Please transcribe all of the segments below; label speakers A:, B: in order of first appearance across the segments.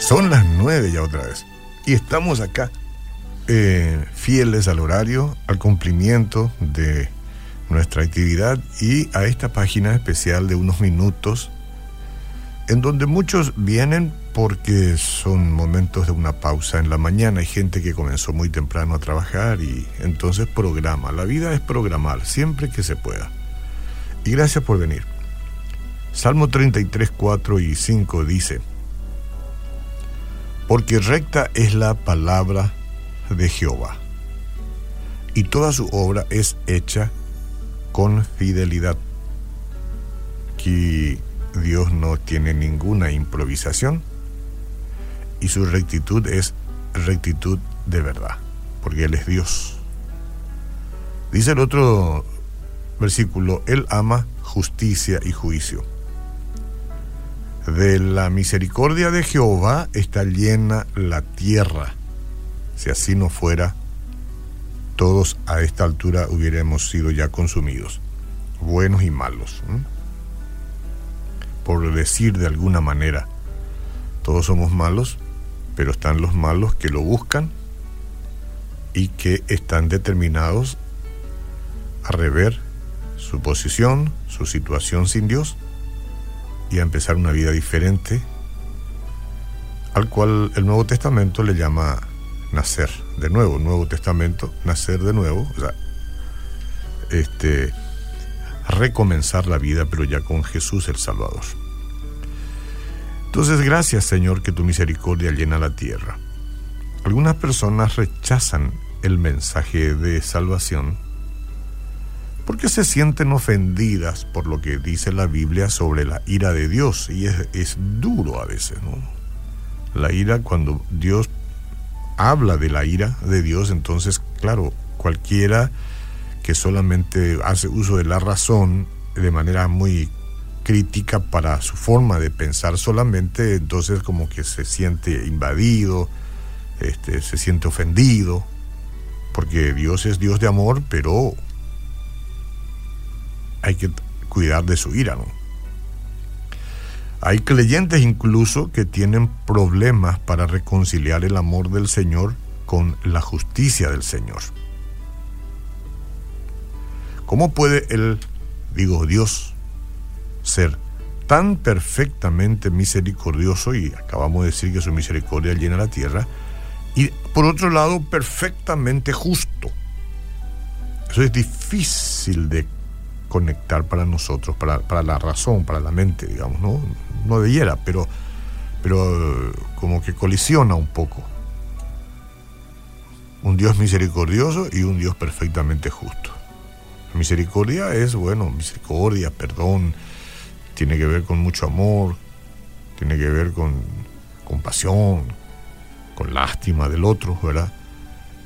A: Son las nueve ya otra vez. Y estamos acá, eh, fieles al horario, al cumplimiento de nuestra actividad y a esta página especial de unos minutos, en donde muchos vienen porque son momentos de una pausa en la mañana. Hay gente que comenzó muy temprano a trabajar y entonces programa. La vida es programar siempre que se pueda. Y gracias por venir. Salmo 33, 4 y 5 dice, porque recta es la palabra de Jehová, y toda su obra es hecha con fidelidad. Que Dios no tiene ninguna improvisación y su rectitud es rectitud de verdad, porque Él es Dios. Dice el otro versículo, Él ama justicia y juicio. De la misericordia de Jehová está llena la tierra. Si así no fuera, todos a esta altura hubiéramos sido ya consumidos, buenos y malos. Por decir de alguna manera, todos somos malos, pero están los malos que lo buscan y que están determinados a rever su posición, su situación sin Dios y a empezar una vida diferente, al cual el Nuevo Testamento le llama nacer de nuevo, Nuevo Testamento, nacer de nuevo, o sea, este, recomenzar la vida, pero ya con Jesús el Salvador. Entonces, gracias Señor que tu misericordia llena la tierra. Algunas personas rechazan el mensaje de salvación porque se sienten ofendidas por lo que dice la Biblia sobre la ira de Dios. Y es, duro a veces, ¿no? La ira, cuando Dios habla de la ira de Dios, entonces, claro, cualquiera que solamente hace uso de la razón de manera muy crítica para su forma de pensar solamente, entonces como que se siente invadido, este, se siente ofendido, porque Dios es Dios de amor, pero hay que cuidar de su ira. Hay creyentes incluso que tienen problemas para reconciliar el amor del Señor con la justicia del Señor. ¿Cómo puede Él, digo Dios, ser tan perfectamente misericordioso, y acabamos de decir que su misericordia llena la tierra, y por otro lado perfectamente justo? Eso es difícil de conectar para nosotros, para, para, la razón, para la mente, digamos, ¿no? No debiera, pero, pero como que colisiona un poco. Un Dios misericordioso y un Dios perfectamente justo. misericordia es, bueno, misericordia, perdón, tiene que ver con mucho amor, tiene que ver con compasión, con lástima del otro, ¿verdad?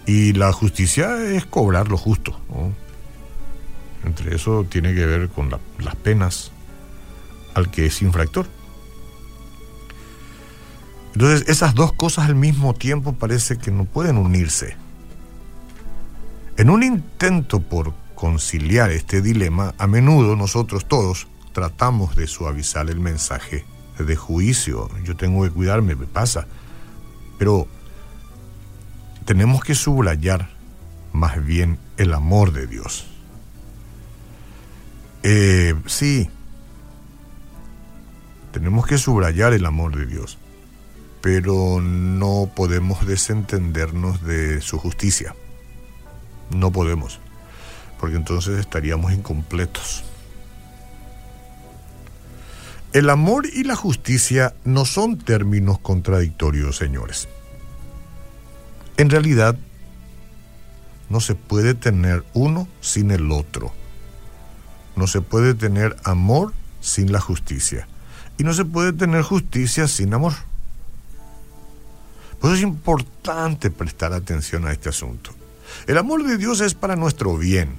A: Y la justicia es cobrar lo justo. Entre eso tiene que ver con las penas al que es infractor. Entonces esas dos cosas al mismo tiempo parece que no pueden unirse. En un intento por conciliar este dilema, a menudo nosotros todos tratamos de suavizar el mensaje de juicio. Yo tengo que cuidarme, me pasa. Pero tenemos que subrayar más bien el amor de Dios. Eh, sí, tenemos que subrayar el amor de Dios, pero no podemos desentendernos de su justicia. No podemos, porque entonces estaríamos incompletos. El amor y la justicia no son términos contradictorios, señores. En realidad, no se puede tener uno sin el otro. No se puede tener amor sin la justicia. Y no se puede tener justicia sin amor. Por eso es importante prestar atención a este asunto. El amor de Dios es para nuestro bien.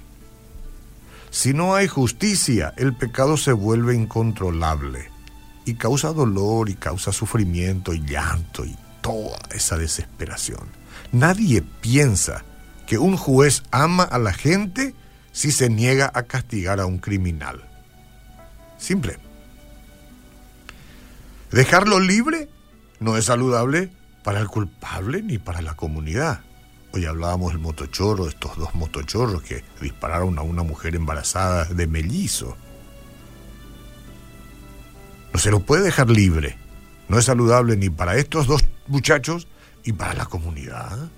A: Si no hay justicia, el pecado se vuelve incontrolable y causa dolor y causa sufrimiento y llanto y toda esa desesperación. Nadie piensa que un juez ama a la gente si se niega a castigar a un criminal. Simple. Dejarlo libre no es saludable para el culpable ni para la comunidad. Hoy hablábamos del motochorro, estos dos motochorros que dispararon a una mujer embarazada de mellizo. No se lo puede dejar libre. No es saludable ni para estos dos muchachos y para la comunidad.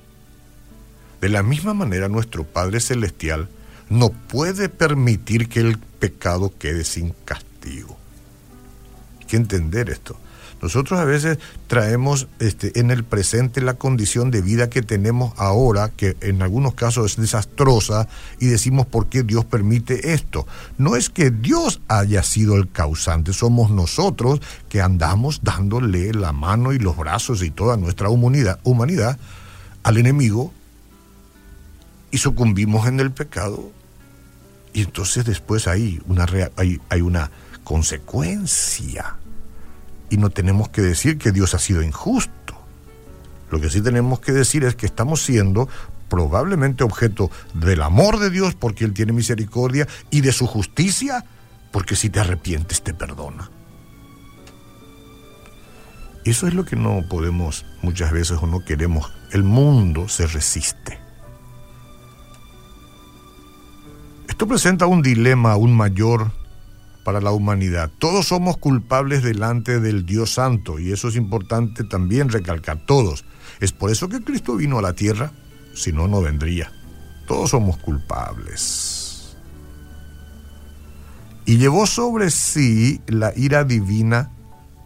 A: De la misma manera, nuestro Padre Celestial no puede permitir que el pecado quede sin castigo. Hay que entender esto. Nosotros a veces traemos este, en el presente la condición de vida que tenemos ahora, que en algunos casos es desastrosa, y decimos por qué Dios permite esto. No es que Dios haya sido el causante, somos nosotros que andamos dándole la mano y los brazos y toda nuestra humanidad, al enemigo y sucumbimos en el pecado. Y entonces después hay una, hay una consecuencia y no tenemos que decir que Dios ha sido injusto. Lo que sí tenemos que decir es que estamos siendo probablemente objeto del amor de Dios porque Él tiene misericordia y de su justicia porque si te arrepientes te perdona. Eso es lo que no podemos muchas veces o no queremos. El mundo se resiste. Esto presenta un dilema aún mayor para la humanidad. Todos somos culpables delante del Dios Santo y eso es importante también recalcar, todos. Es por eso que Cristo vino a la tierra, si no, no vendría. Todos somos culpables. Y llevó sobre sí la ira divina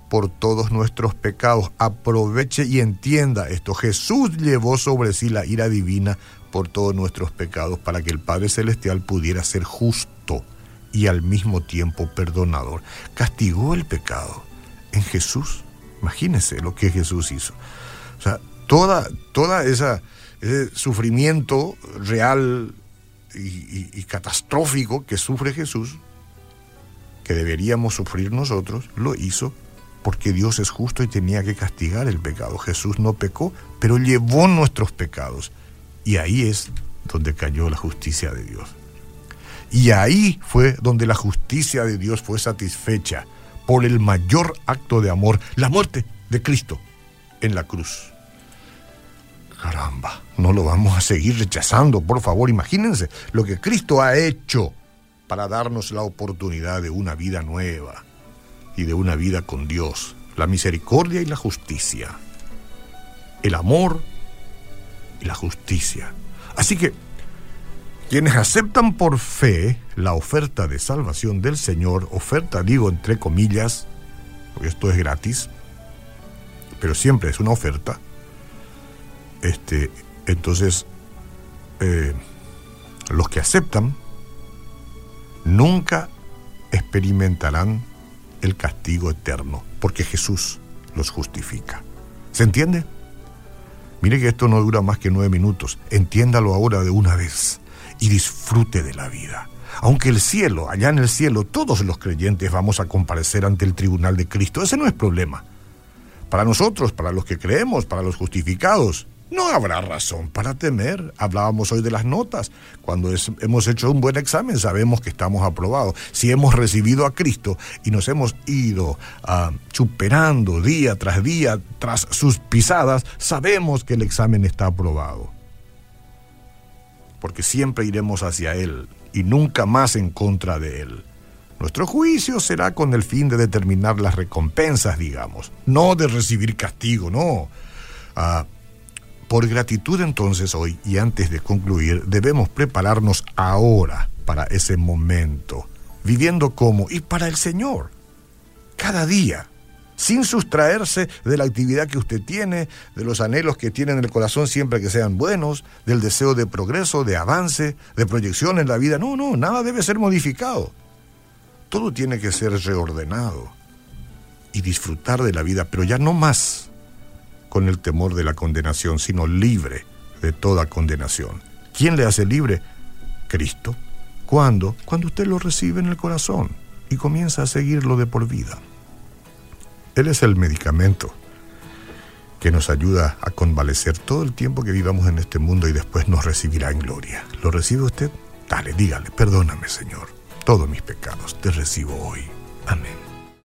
A: por todos nuestros pecados. Aproveche y entienda esto. Jesús llevó sobre sí la ira divina por todos nuestros pecados para que el Padre Celestial pudiera ser justo y al mismo tiempo perdonador. Castigó el pecado en Jesús. Imagínense lo que Jesús hizo. O sea, toda, toda esa, ese sufrimiento real y, y catastrófico que sufre Jesús, que deberíamos sufrir nosotros, lo hizo porque Dios es justo y tenía que castigar el pecado. Jesús no pecó, pero llevó nuestros pecados. Y ahí es donde cayó la justicia de Dios. Y ahí fue donde la justicia de Dios fue satisfecha por el mayor acto de amor, la muerte de Cristo en la cruz. Caramba, no lo vamos a seguir rechazando, por favor, imagínense lo que Cristo ha hecho para darnos la oportunidad de una vida nueva y de una vida con Dios, la misericordia y la justicia, el amor y la justicia. Así que quienes aceptan por fe la oferta de salvación del Señor, oferta digo entre comillas, porque esto es gratis, pero siempre es una oferta, este, entonces eh, los que aceptan nunca experimentarán el castigo eterno, porque Jesús los justifica. ¿Se entiende? Mire que esto no dura más que nueve minutos. Entiéndalo ahora de una vez y disfrute de la vida. Aunque el cielo, allá en el cielo, todos los creyentes vamos a comparecer ante el tribunal de Cristo, ese no es problema. Para nosotros, para los que creemos, para los justificados, no habrá razón para temer. Hablábamos hoy de las notas. Cuando hemos hecho un buen examen sabemos que estamos aprobados. Si hemos recibido a Cristo y nos hemos ido uh, superando día tras día tras sus pisadas, sabemos que el examen está aprobado porque siempre iremos hacia Él y nunca más en contra de Él. Nuestro juicio será con el fin de determinar las recompensas, digamos, no de recibir castigo, no. Ah, por gratitud entonces hoy y antes de concluir, debemos prepararnos ahora para ese momento, viviendo como y para el Señor, cada día sin sustraerse de la actividad que usted tiene, de los anhelos que tiene en el corazón siempre que sean buenos, del deseo de progreso, de avance, de proyección en la vida. No, no, nada debe ser modificado. Todo tiene que ser reordenado y disfrutar de la vida, pero ya no más con el temor de la condenación, sino libre de toda condenación. ¿Quién le hace libre? Cristo. ¿Cuándo? Cuando usted lo recibe en el corazón y comienza a seguirlo de por vida. Él es el medicamento que nos ayuda a convalecer todo el tiempo que vivamos en este mundo y después nos recibirá en gloria. ¿Lo recibe usted? Dale, dígale, perdóname Señor, todos mis pecados te recibo hoy. Amén.